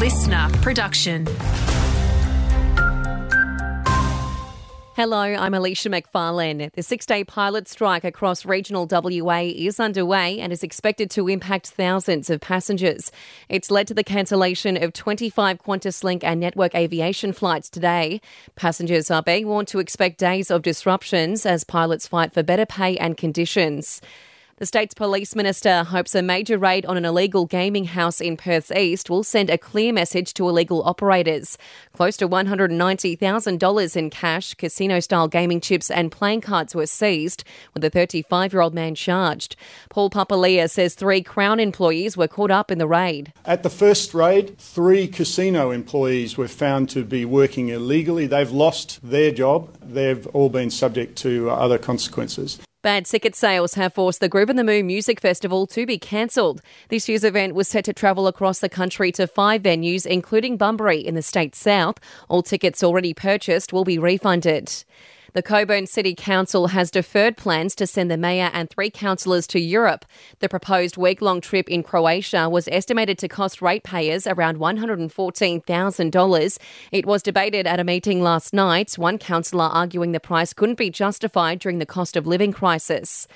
listener production. Hello, I'm Alicia McFarlane. The six day pilot strike across regional WA is underway and is expected to impact thousands of passengers. It's led to the cancellation of 25 QantasLink and Network Aviation flights today. Passengers are being warned to expect days of disruptions as pilots fight for better pay and conditions. The state's police minister hopes a major raid on an illegal gaming house in Perth's east will send a clear message to illegal operators. Close to $190,000 in cash, casino style gaming chips, and playing cards were seized, with a 35 year old man charged. Paul Papalia says three Crown employees were caught up in the raid. At the first raid, three casino employees were found to be working illegally. They've lost their job, they've all been subject to other consequences. Bad ticket sales have forced the Groovin' The Moo Music Festival to be cancelled. This year's event was set to travel across the country to five venues, including Bunbury in the state's south. All tickets already purchased will be refunded. The Cockburn City Council has deferred plans to send the mayor and three councillors to Europe. The proposed week long trip in Croatia was estimated to cost ratepayers around $114,000. It was debated at a meeting last night, one councillor arguing the price couldn't be justified during the cost of living crisis.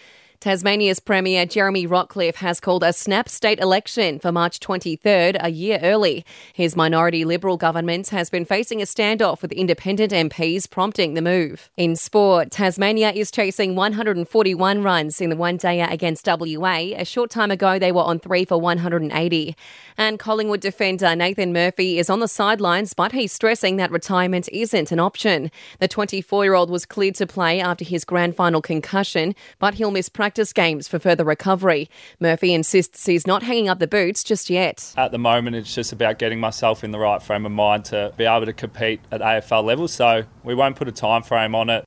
Tasmania's Premier Jeremy Rockliff has called a snap state election for March 23rd, a year early. His minority Liberal government has been facing a standoff with independent MPs, prompting the move. In sport, Tasmania is chasing 141 runs in the one dayer against WA. A short time ago, they were on three for 180. And Collingwood defender Nathan Murphy is on the sidelines, but he's stressing that retirement isn't an option. The 24 year old was cleared to play after his grand final concussion, but he'll miss practice practice games for further recovery. Murphy insists he's not hanging up the boots just yet. At the moment, it's just about getting myself in the right frame of mind to be able to compete at AFL level. So we won't put a time frame on it.